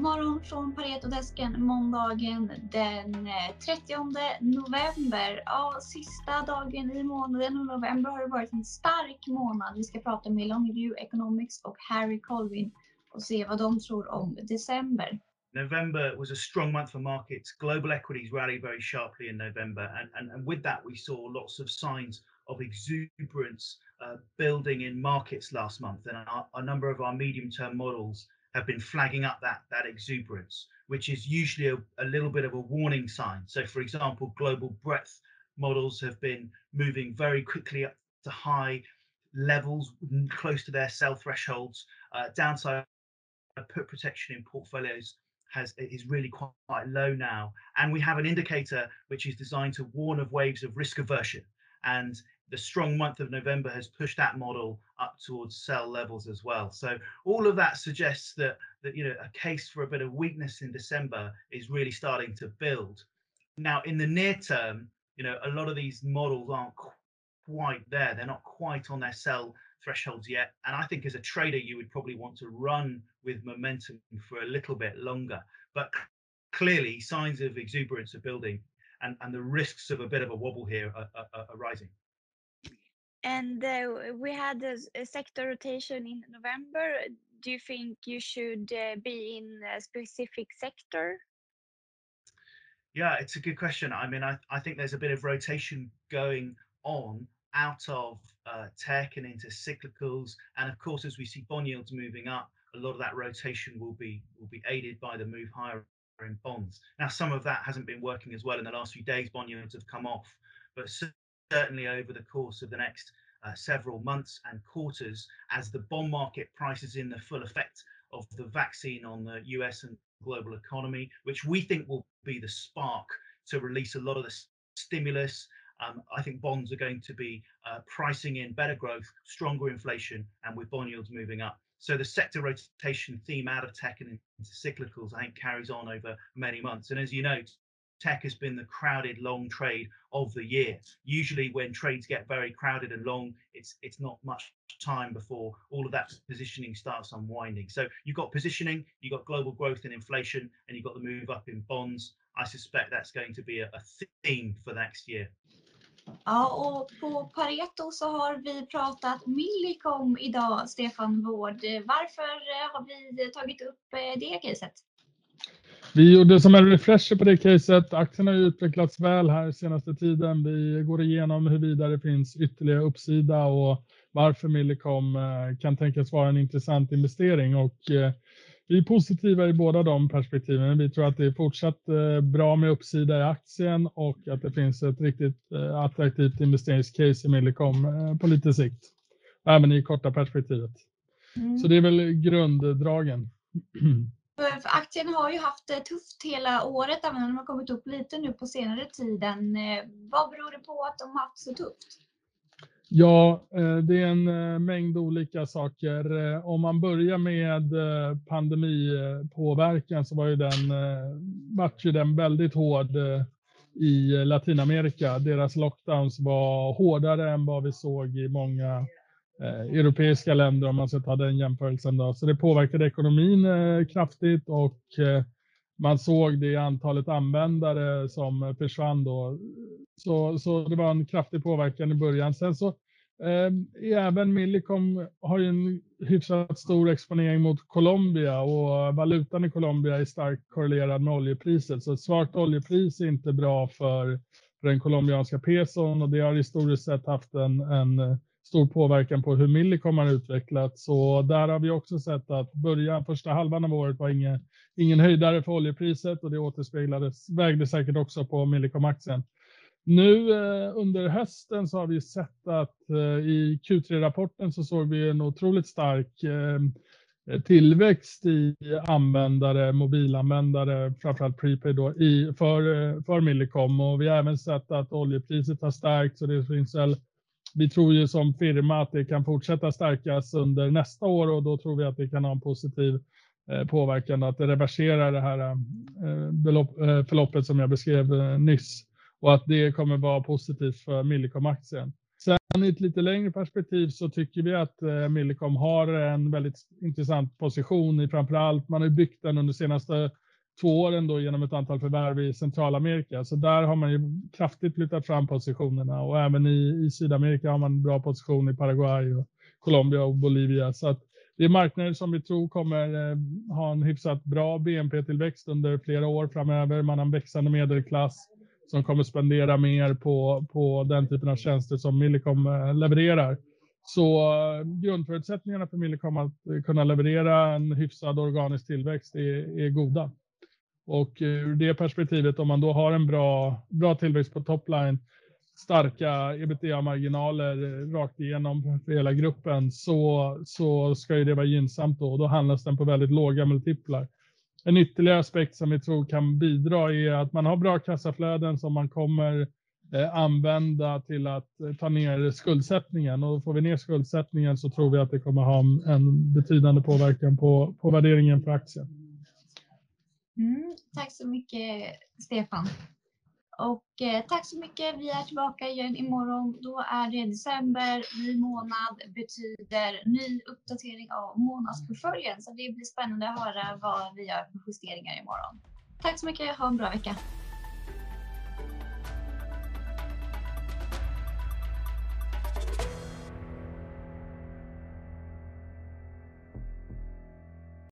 God morgon från Paretodesken måndagen den 30 eh, november. Ja, sista dagen i månaden och november har det varit en stark månad. Vi ska prata med Longview Economics och Harry Colvin och se vad de tror om december. November was a strong month for markets. Global equities rallied very sharply in November, and, and, and with that, we saw lots of signs of exuberance uh, building in markets last month. And our, a number of our medium term models have been flagging up that, that exuberance, which is usually a, a little bit of a warning sign. So, for example, global breadth models have been moving very quickly up to high levels close to their sell thresholds. Uh, downside put protection in portfolios has is really quite, quite low now, and we have an indicator which is designed to warn of waves of risk aversion. And the strong month of November has pushed that model up towards sell levels as well. So all of that suggests that that you know a case for a bit of weakness in December is really starting to build. Now in the near term, you know a lot of these models aren't quite there. They're not quite on their sell thresholds yet. And I think as a trader, you would probably want to run with momentum for a little bit longer. But clearly, signs of exuberance are building, and, and the risks of a bit of a wobble here are, are, are rising. And uh, we had a, a, sector rotation in November. Do you think you should uh, be in a specific sector? Yeah, it's a good question. I mean, I, I think there's a bit of rotation going on out of uh, tech and into cyclicals. And of course, as we see bond yields moving up, a lot of that rotation will be will be aided by the move higher in bonds. Now, some of that hasn't been working as well in the last few days. Bond yields have come off, but certainly over the course of the next uh, several months and quarters, as the bond market prices in the full effect of the vaccine on the US and global economy, which we think will be the spark to release a lot of the stimulus um, I think bonds are going to be uh, pricing in better growth, stronger inflation, and with bond yields moving up. So the sector rotation theme out of tech and into cyclicals, I think, carries on over many months. And as you know, tech has been the crowded long trade of the year. Usually, when trades get very crowded and long, it's it's not much time before all of that positioning starts unwinding. So you've got positioning, you've got global growth and inflation, and you've got the move up in bonds. I suspect that's going to be a, a theme for next year. Ja, och på Pareto så har vi pratat Millicom idag, Stefan Wård. Varför eh, har vi tagit upp eh, det caset? Vi gjorde som en refresher på det caset. Aktien har utvecklats väl här senaste tiden. Vi går igenom huruvida det finns ytterligare uppsida och varför Millicom eh, kan tänkas vara en intressant investering. Och vi är positiva i båda de perspektiven. Vi tror att det är fortsatt eh, bra med uppsida i aktien och att det finns ett riktigt eh, attraktivt investeringscase i Millicom eh, på lite sikt. Även i korta perspektivet. Mm. Så det är väl grunddragen. För aktien har ju haft det tufft hela året, även om den har kommit upp lite nu på senare tiden. Vad beror det på att de har haft så tufft? Ja, eh, det är en eh, mängd olika saker. Eh, om man börjar med pandemipåverkan så var ju den, vart ju den väldigt hård i Latinamerika. Deras lockdowns var hårdare än vad vi såg i många europeiska länder om man ska ta den jämförelsen. Då. Så det påverkade ekonomin kraftigt och man såg det i antalet användare som försvann då. Så, så det var en kraftig påverkan i början. Sen så eh, även Millicom har ju en hyfsat stor exponering mot Colombia och valutan i Colombia är starkt korrelerad med oljepriset. Så ett svagt oljepris är inte bra för, för den colombianska peson och det har historiskt sett haft en, en stor påverkan på hur Millicom har utvecklats. Så där har vi också sett att början, första halvan av året var ingen, ingen höjdare för oljepriset och det återspeglades, vägde säkert också på Millicom-aktien. Nu eh, under hösten så har vi sett att eh, i Q3-rapporten så såg vi en otroligt stark eh, tillväxt i användare, mobilanvändare, framförallt prepaid då, i, för, eh, för Millicom och vi har även sett att oljepriset har stärkts och det finns väl vi tror ju som firma att det kan fortsätta stärkas under nästa år och då tror vi att det kan ha en positiv eh, påverkan, att det reverserar det här eh, belopp, eh, förloppet som jag beskrev nyss och att det kommer vara positivt för Millicom-aktien. Sen i ett lite längre perspektiv så tycker vi att Millicom har en väldigt intressant position i framför allt, man har byggt den under senaste två åren då genom ett antal förvärv i Centralamerika. Så där har man ju kraftigt flyttat fram positionerna och även i, i Sydamerika har man bra position i Paraguay, och Colombia och Bolivia. Så att det är marknader som vi tror kommer eh, ha en hyfsat bra BNP-tillväxt under flera år framöver. Man har en växande medelklass som kommer spendera mer på, på den typen av tjänster som Millicom eh, levererar. Så eh, grundförutsättningarna för Millicom att eh, kunna leverera en hyfsad organisk tillväxt är, är goda. Och ur det perspektivet, om man då har en bra, bra tillväxt på topline, starka ebitda-marginaler rakt igenom för hela gruppen så, så ska ju det vara gynnsamt då. Då handlas den på väldigt låga multiplar. En ytterligare aspekt som vi tror kan bidra är att man har bra kassaflöden som man kommer eh, använda till att eh, ta ner skuldsättningen. Och får vi ner skuldsättningen så tror vi att det kommer ha en betydande påverkan på, på värderingen för aktien. Mm, tack så mycket Stefan. Och eh, tack så mycket. Vi är tillbaka igen imorgon. Då är det december, ny månad betyder ny uppdatering av månadsportföljen. Så det blir spännande att höra vad vi gör för justeringar imorgon. Tack så mycket. Ha en bra vecka.